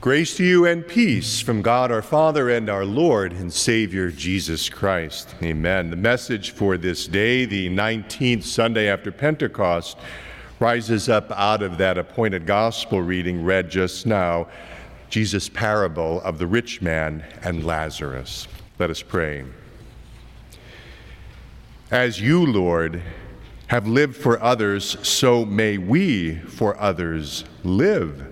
Grace to you and peace from God our Father and our Lord and Savior Jesus Christ. Amen. The message for this day, the 19th Sunday after Pentecost, rises up out of that appointed gospel reading read just now, Jesus' parable of the rich man and Lazarus. Let us pray. As you, Lord, have lived for others, so may we for others live.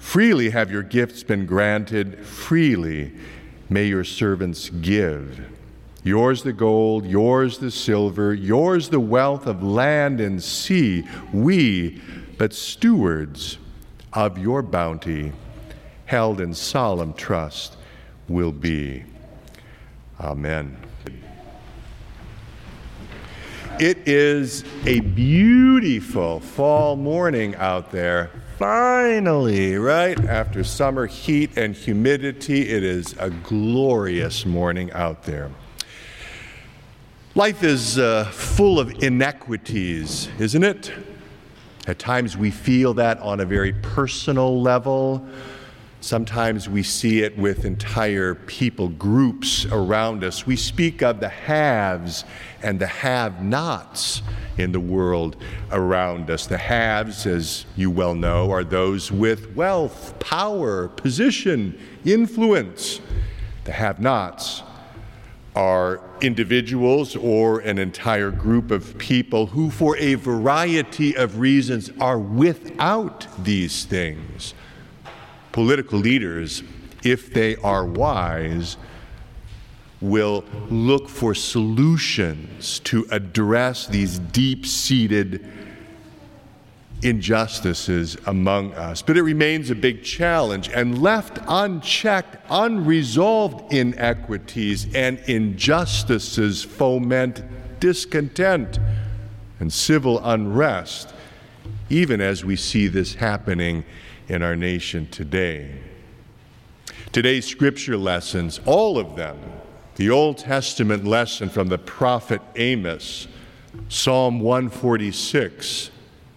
Freely have your gifts been granted, freely may your servants give. Yours the gold, yours the silver, yours the wealth of land and sea. We, but stewards of your bounty, held in solemn trust, will be. Amen. It is a beautiful fall morning out there. Finally, right after summer heat and humidity, it is a glorious morning out there. Life is uh, full of inequities, isn't it? At times we feel that on a very personal level. Sometimes we see it with entire people groups around us. We speak of the haves and the have nots in the world around us. The haves, as you well know, are those with wealth, power, position, influence. The have nots are individuals or an entire group of people who, for a variety of reasons, are without these things political leaders, if they are wise, will look for solutions to address these deep seated injustices among us. But it remains a big challenge, and left unchecked, unresolved inequities and injustices foment discontent and civil unrest, even as we see this happening in our nation today. Today's scripture lessons, all of them, the Old Testament lesson from the prophet Amos, Psalm 146,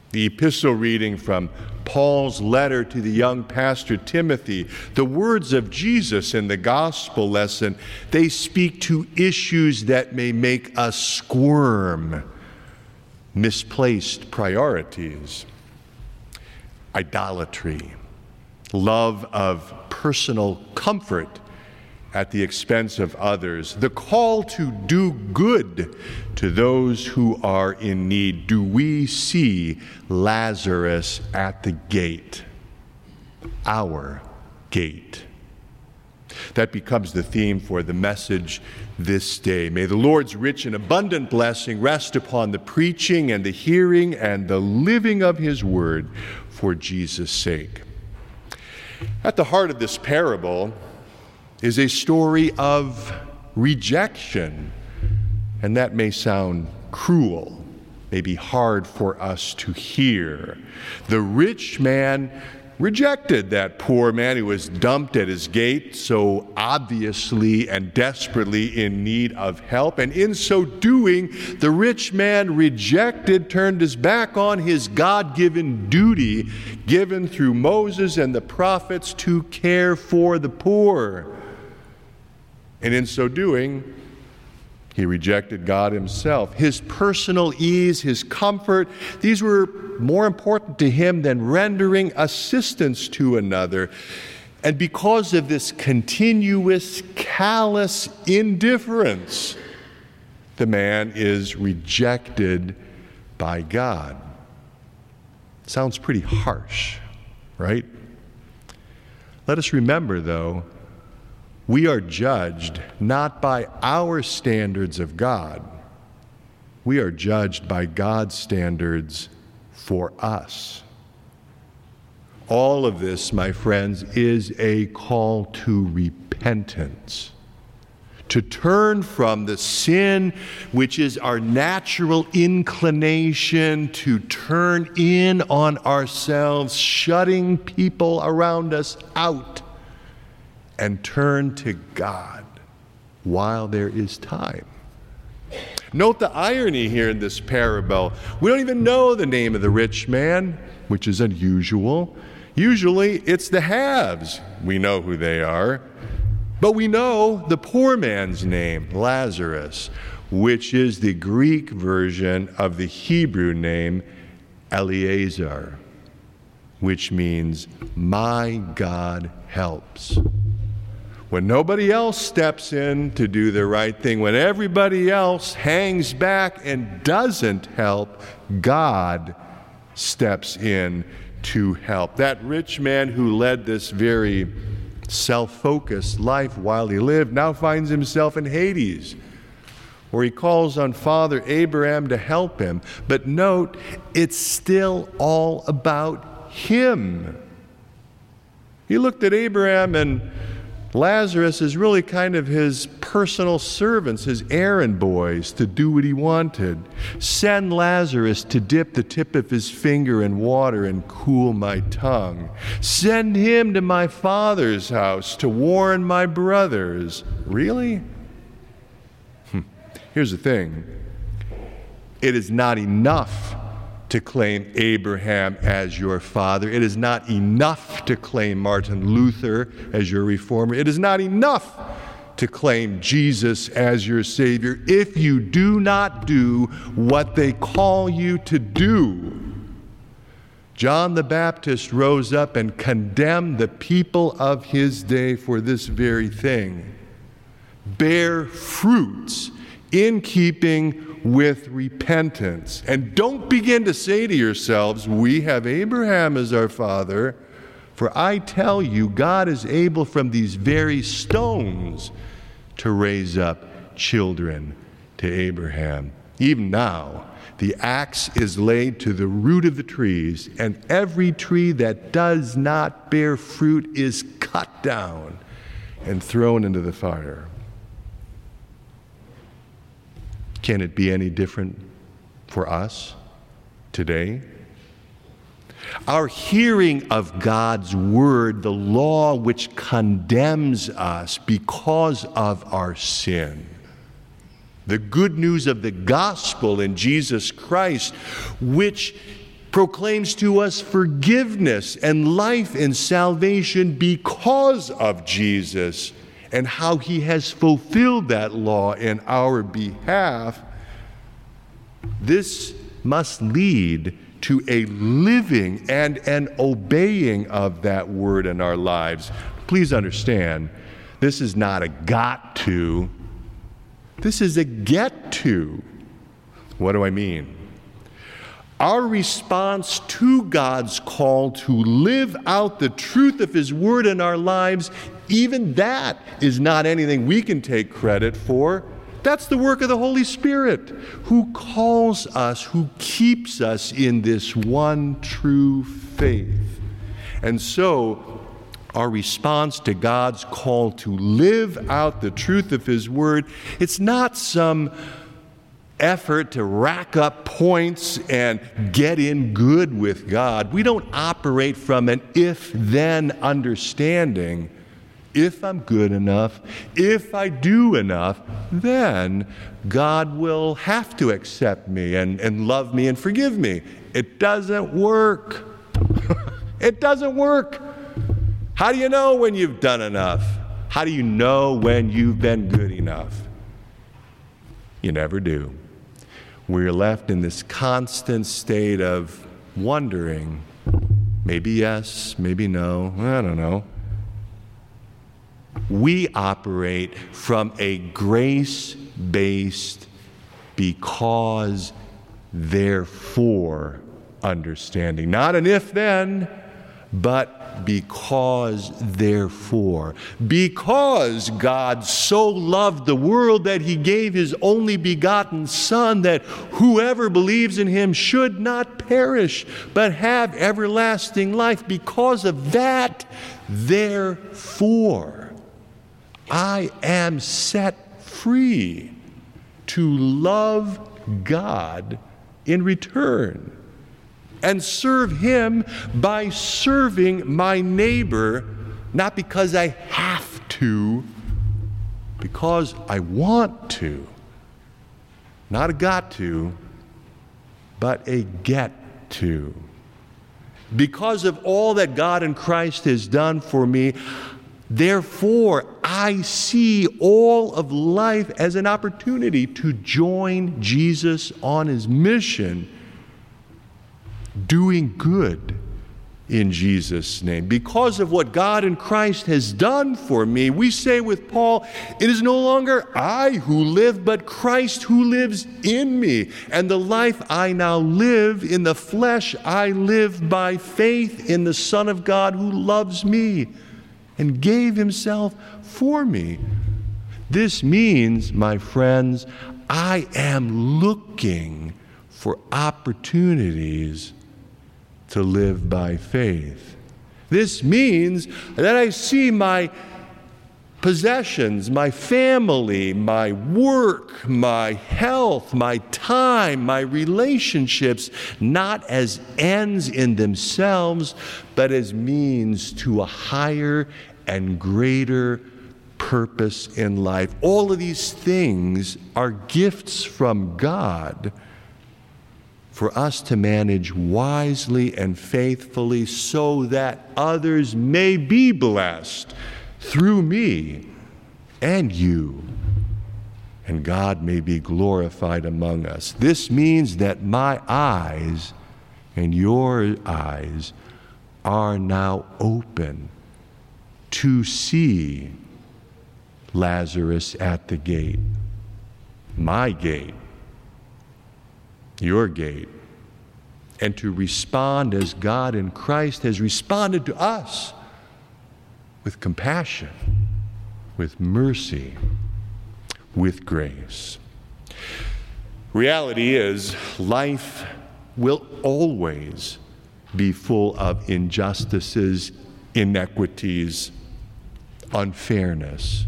the epistle reading from Paul's letter to the young pastor Timothy, the words of Jesus in the gospel lesson, they speak to issues that may make us squirm, misplaced priorities idolatry, love of personal comfort at the expense of others, the call to do good to those who are in need. Do we see Lazarus at the gate? Our gate. That becomes the theme for the message this day. May the Lord's rich and abundant blessing rest upon the preaching and the hearing and the living of His word for Jesus' sake. At the heart of this parable is a story of rejection, and that may sound cruel, may be hard for us to hear. The rich man rejected that poor man who was dumped at his gate, so obviously and desperately in need of help. And in so doing, the rich man rejected, turned his back on his God given duty given through Moses and the prophets to care for the poor. And in so doing, he rejected God himself. His personal ease, his comfort, these were more important to him than rendering assistance to another. And because of this continuous, callous indifference, the man is rejected by God. Sounds pretty harsh, right? Let us remember, though, we are judged not by our standards of God, we are judged by God's standards for us. All of this, my friends, is a call to repentance. To turn from the sin which is our natural inclination to turn in on ourselves, shutting people around us out and turn to God while there is time. Note the irony here in this parable. We don't even know the name of the rich man, which is unusual. Usually it's the haves. We know who they are. But we know the poor man's name, Lazarus, which is the Greek version of the Hebrew name Eleazar, which means, My God helps. When nobody else steps in to do the right thing, when everybody else hangs back and doesn't help, God steps in to help. That rich man who led this very self focused life while he lived now finds himself in Hades, where he calls on Father Abraham to help him. But note, it's still all about him. He looked at Abraham and Lazarus is really kind of his personal servants, his errand boys to do what he wanted. Send Lazarus to dip the tip of his finger in water and cool my tongue. Send him to my father's house to warn my brothers. Really? Hmm. Here's the thing it is not enough to claim Abraham as your father. It is not enough to claim Martin Luther as your reformer. It is not enough to claim Jesus as your Savior if you do not do what they call you to do. John the Baptist rose up and condemned the people of his day for this very thing. Bear fruits in keeping with repentance. And don't begin to say to yourselves, We have Abraham as our father. For I tell you, God is able from these very stones to raise up children to Abraham. Even now, the axe is laid to the root of the trees, and every tree that does not bear fruit is cut down and thrown into the fire. Can it be any different for us today? Our hearing of God's word, the law which condemns us because of our sin, the good news of the gospel in Jesus Christ, which proclaims to us forgiveness and life and salvation because of Jesus and how he has fulfilled that law in our behalf, this must lead to a living and an obeying of that word in our lives. Please understand, this is not a got to, this is a get to. What do I mean? Our response to God's call to live out the truth of His Word in our lives even that is not anything we can take credit for. That's the work of the Holy Spirit who calls us, who keeps us in this one true faith. And so, our response to God's call to live out the truth of His Word, it's not some effort to rack up points and get in good with God. We don't operate from an if then understanding if I'm good enough, if I do enough, then God will have to accept me and, and love me and forgive me. It doesn't work. it doesn't work. How do you know when you've done enough? How do you know when you've been good enough? You never do. We're left in this constant state of wondering maybe yes, maybe no, I don't know we operate from a grace based because therefore understanding. Not an if then, but because therefore. Because God so loved the world that he gave his only begotten Son, that whoever believes in him should not perish, but have everlasting life. Because of that, therefore. I am set free to love God in return and serve Him by serving my neighbor, not because I have to, because I want to. Not a got to, but a get to. because of all that God and Christ has done for me, therefore I see all of life as an opportunity to join Jesus on his mission, doing good in Jesus' name. Because of what God in Christ has done for me, we say with Paul, it is no longer I who live, but Christ who lives in me. And the life I now live in the flesh, I live by faith in the Son of God who loves me and gave himself for me. This means, my friends, I am looking for opportunities to live by faith. This means that I see my possessions, my family, my work, my health, my time, my relationships, not as ends in themselves, but as means to a higher and greater purpose in life. All of these things are gifts from God for us to manage wisely and faithfully so that others may be blessed through me and you, and God may be glorified among us. This means that my eyes and your eyes are now open to see Lazarus at the gate, my gate your gate, and to respond as God in Christ has responded to us with compassion, with mercy, with grace. Reality is, life will always be full of injustices, inequities, unfairness.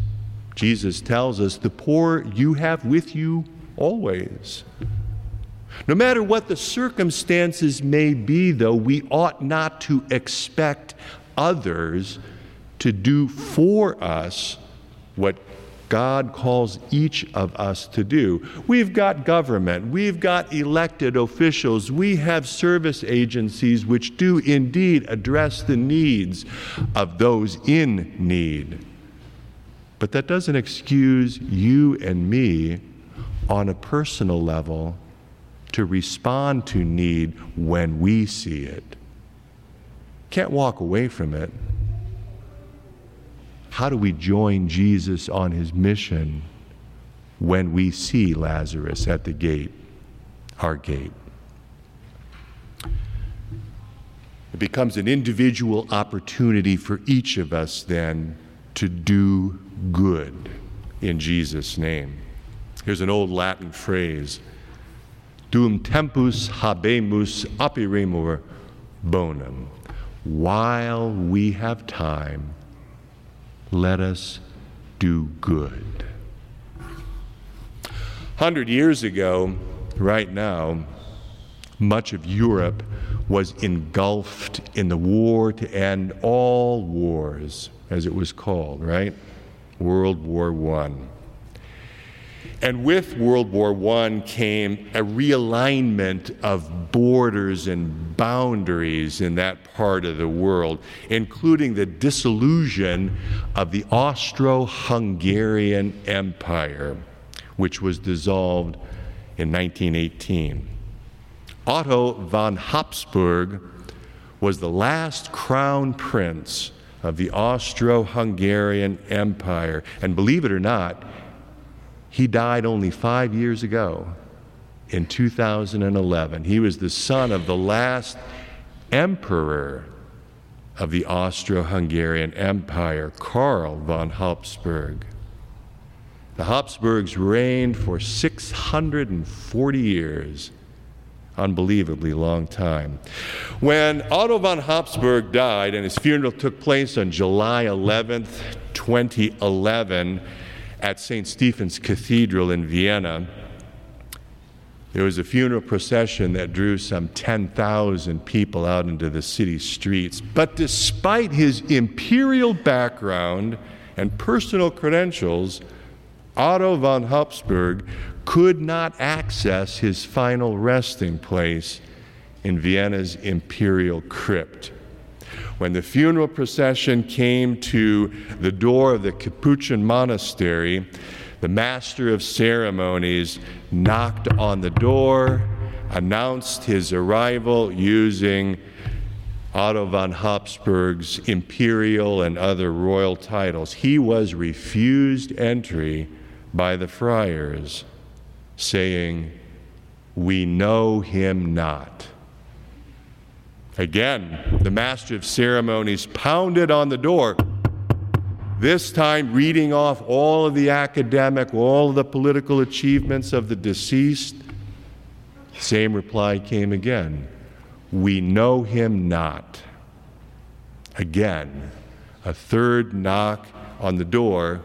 Jesus tells us, The poor you have with you always. No matter what the circumstances may be, though, we ought not to expect others to do for us what God calls each of us to do. We've got government, we've got elected officials, we have service agencies which do indeed address the needs of those in need. But that doesn't excuse you and me on a personal level to respond to need when we see it. Can't walk away from it. How do we join Jesus on his mission when we see Lazarus at the gate, our gate? It becomes an individual opportunity for each of us then to do good in Jesus' name. Here's an old Latin phrase dum tempus habemus operemur bonum. While we have time, let us do good. Hundred years ago, right now, much of Europe was engulfed in the war to end all wars, as it was called, right? World War One. And with World War I came a realignment of borders and boundaries in that part of the world, including the dissolution of the Austro Hungarian Empire, which was dissolved in 1918. Otto von Habsburg was the last crown prince of the Austro Hungarian Empire. And believe it or not, he died only five years ago in 2011. He was the son of the last emperor of the Austro Hungarian Empire, Karl von Habsburg. The Habsburgs reigned for 640 years. Unbelievably long time. When Otto von Habsburg died and his funeral took place on July 11th, 2011, at St. Stephen's Cathedral in Vienna, there was a funeral procession that drew some 10,000 people out into the city streets. But despite his imperial background and personal credentials, Otto von Habsburg could not access his final resting place in Vienna's imperial crypt. When the funeral procession came to the door of the Capuchin monastery, the master of ceremonies knocked on the door, announced his arrival using Otto von Habsburg's imperial and other royal titles. He was refused entry by the friars, saying, We know him not. Again, the master of ceremonies pounded on the door, this time reading off all of the academic, all of the political achievements of the deceased. Same reply came again We know him not. Again, a third knock on the door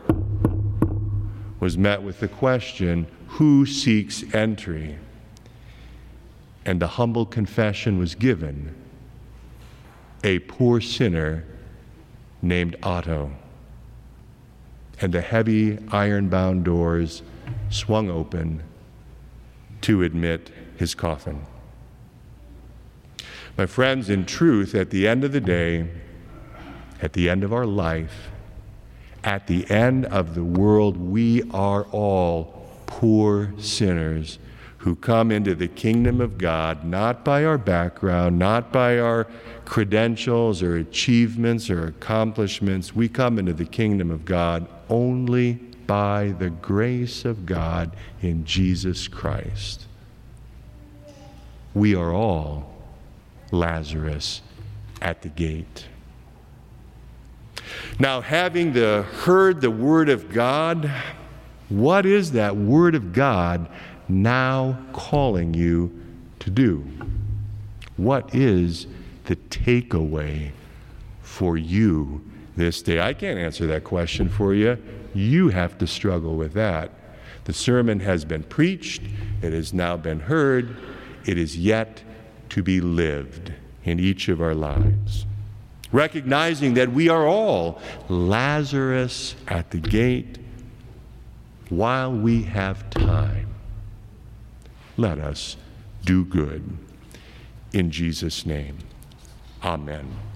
was met with the question Who seeks entry? And the humble confession was given a poor sinner named Otto. And the heavy iron bound doors swung open to admit his coffin. My friends, in truth, at the end of the day, at the end of our life, at the end of the world, we are all poor sinners who come into the kingdom of God not by our background, not by our credentials or achievements or accomplishments. We come into the kingdom of God only by the grace of God in Jesus Christ. We are all Lazarus at the gate. Now, having the, heard the word of God, what is that word of God now calling you to do? What is the takeaway for you this day? I can't answer that question for you. You have to struggle with that. The sermon has been preached, it has now been heard, it is yet to be lived in each of our lives. Recognizing that we are all Lazarus at the gate while we have time let us do good. In Jesus' name, amen.